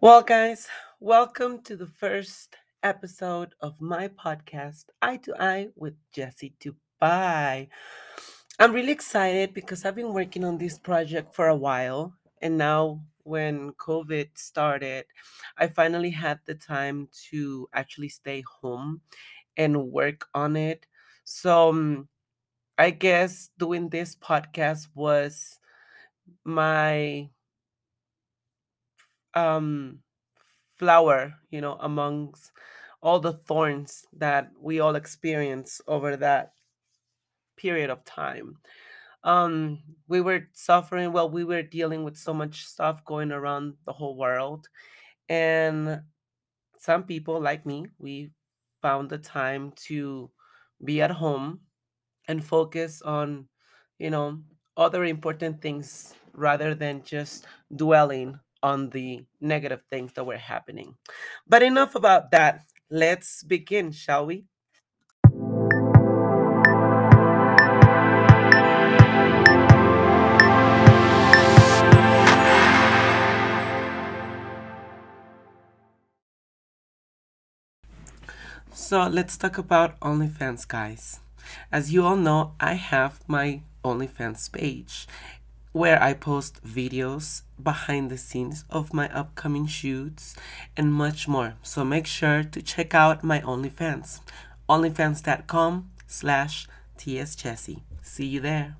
Well, guys, welcome to the first episode of my podcast, Eye to Eye with Jessie Dubai. I'm really excited because I've been working on this project for a while, and now when COVID started, I finally had the time to actually stay home and work on it. So, um, I guess doing this podcast was my um flower, you know, amongst all the thorns that we all experience over that period of time. Um, we were suffering, well, we were dealing with so much stuff going around the whole world. And some people, like me, we found the time to be at home and focus on, you know, other important things rather than just dwelling on the negative things that were happening. But enough about that. Let's begin, shall we? So let's talk about OnlyFans, guys. As you all know, I have my OnlyFans page where I post videos behind the scenes of my upcoming shoots and much more. So make sure to check out my OnlyFans. OnlyFans.com slash TSJessie. See you there.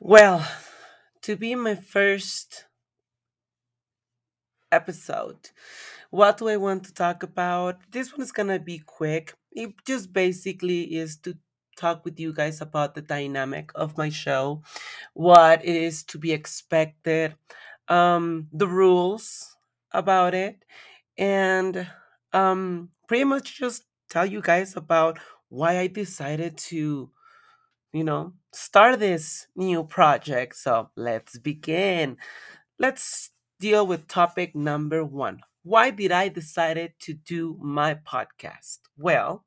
Well, to be my first episode. What do I want to talk about? This one is gonna be quick. It just basically is to talk with you guys about the dynamic of my show, what it is to be expected, um, the rules about it, and um, pretty much just tell you guys about why I decided to, you know, start this new project. So let's begin. Let's deal with topic number one. Why did I decided to do my podcast? Well,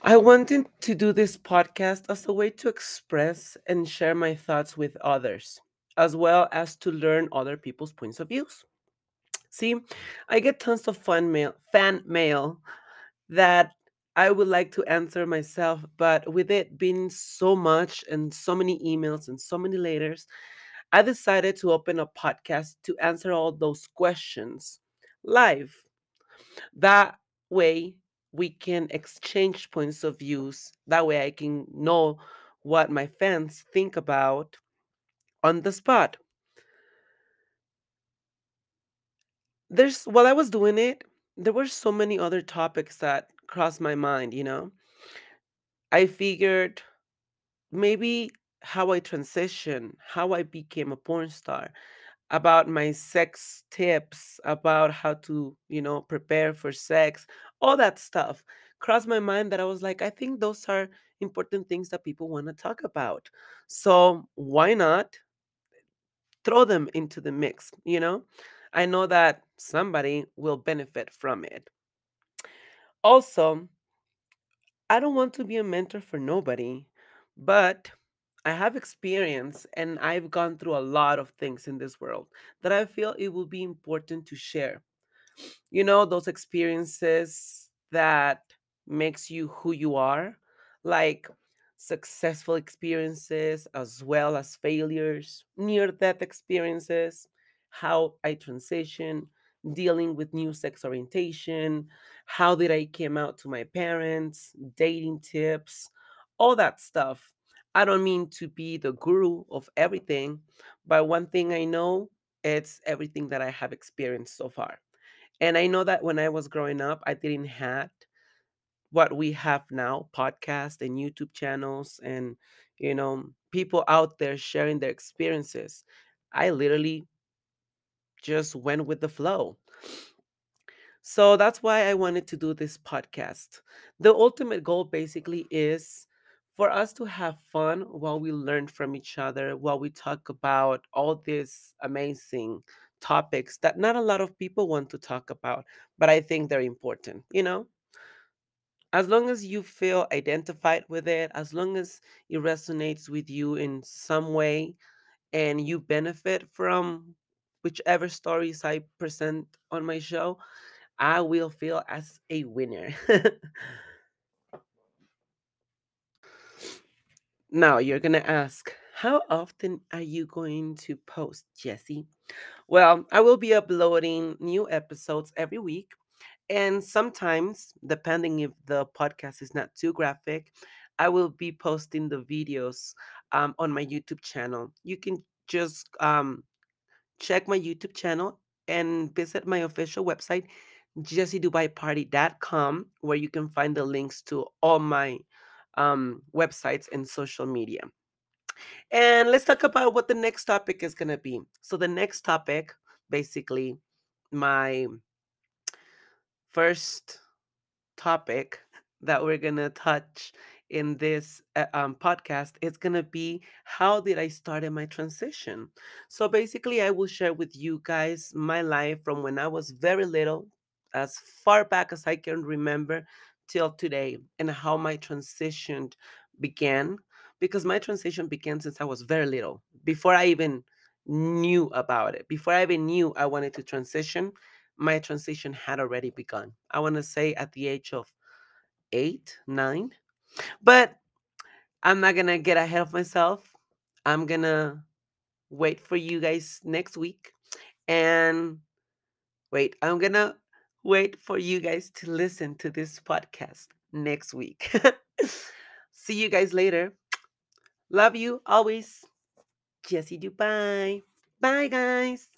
I wanted to do this podcast as a way to express and share my thoughts with others, as well as to learn other people's points of views. See, I get tons of fan mail, fan mail that I would like to answer myself, but with it being so much and so many emails and so many letters, I decided to open a podcast to answer all those questions live. That way we can exchange points of views. That way I can know what my fans think about on the spot. There's while I was doing it, there were so many other topics that crossed my mind, you know. I figured maybe how I transitioned, how I became a porn star, about my sex tips, about how to, you know, prepare for sex, all that stuff crossed my mind that I was like, I think those are important things that people want to talk about. So why not throw them into the mix, you know? I know that somebody will benefit from it. Also, I don't want to be a mentor for nobody, but I have experience and I've gone through a lot of things in this world that I feel it will be important to share. You know, those experiences that makes you who you are, like successful experiences as well as failures, near death experiences, how I transition, dealing with new sex orientation, how did I came out to my parents, dating tips, all that stuff. I don't mean to be the guru of everything, but one thing I know, it's everything that I have experienced so far. And I know that when I was growing up, I didn't have what we have now, podcasts and YouTube channels and you know, people out there sharing their experiences. I literally just went with the flow. So that's why I wanted to do this podcast. The ultimate goal basically is for us to have fun while we learn from each other, while we talk about all these amazing topics that not a lot of people want to talk about, but I think they're important, you know? as long as you feel identified with it, as long as it resonates with you in some way and you benefit from whichever stories I present on my show, I will feel as a winner. now, you're going to ask, how often are you going to post, Jesse? Well, I will be uploading new episodes every week. And sometimes, depending if the podcast is not too graphic, I will be posting the videos um, on my YouTube channel. You can just um, check my YouTube channel and visit my official website, jessedubaiparty.com, where you can find the links to all my um, websites and social media. And let's talk about what the next topic is going to be. So, the next topic, basically, my first topic that we're going to touch in this uh, um, podcast is going to be how did I start in my transition? So basically, I will share with you guys my life from when I was very little, as far back as I can remember, till today, and how my transition began. Because my transition began since I was very little, before I even knew about it, before I even knew I wanted to transition my transition had already begun. I want to say at the age of eight, nine. But I'm not going to get ahead of myself. I'm going to wait for you guys next week. And wait, I'm going to wait for you guys to listen to this podcast next week. See you guys later. Love you always. Jesse Dubai. Bye, guys.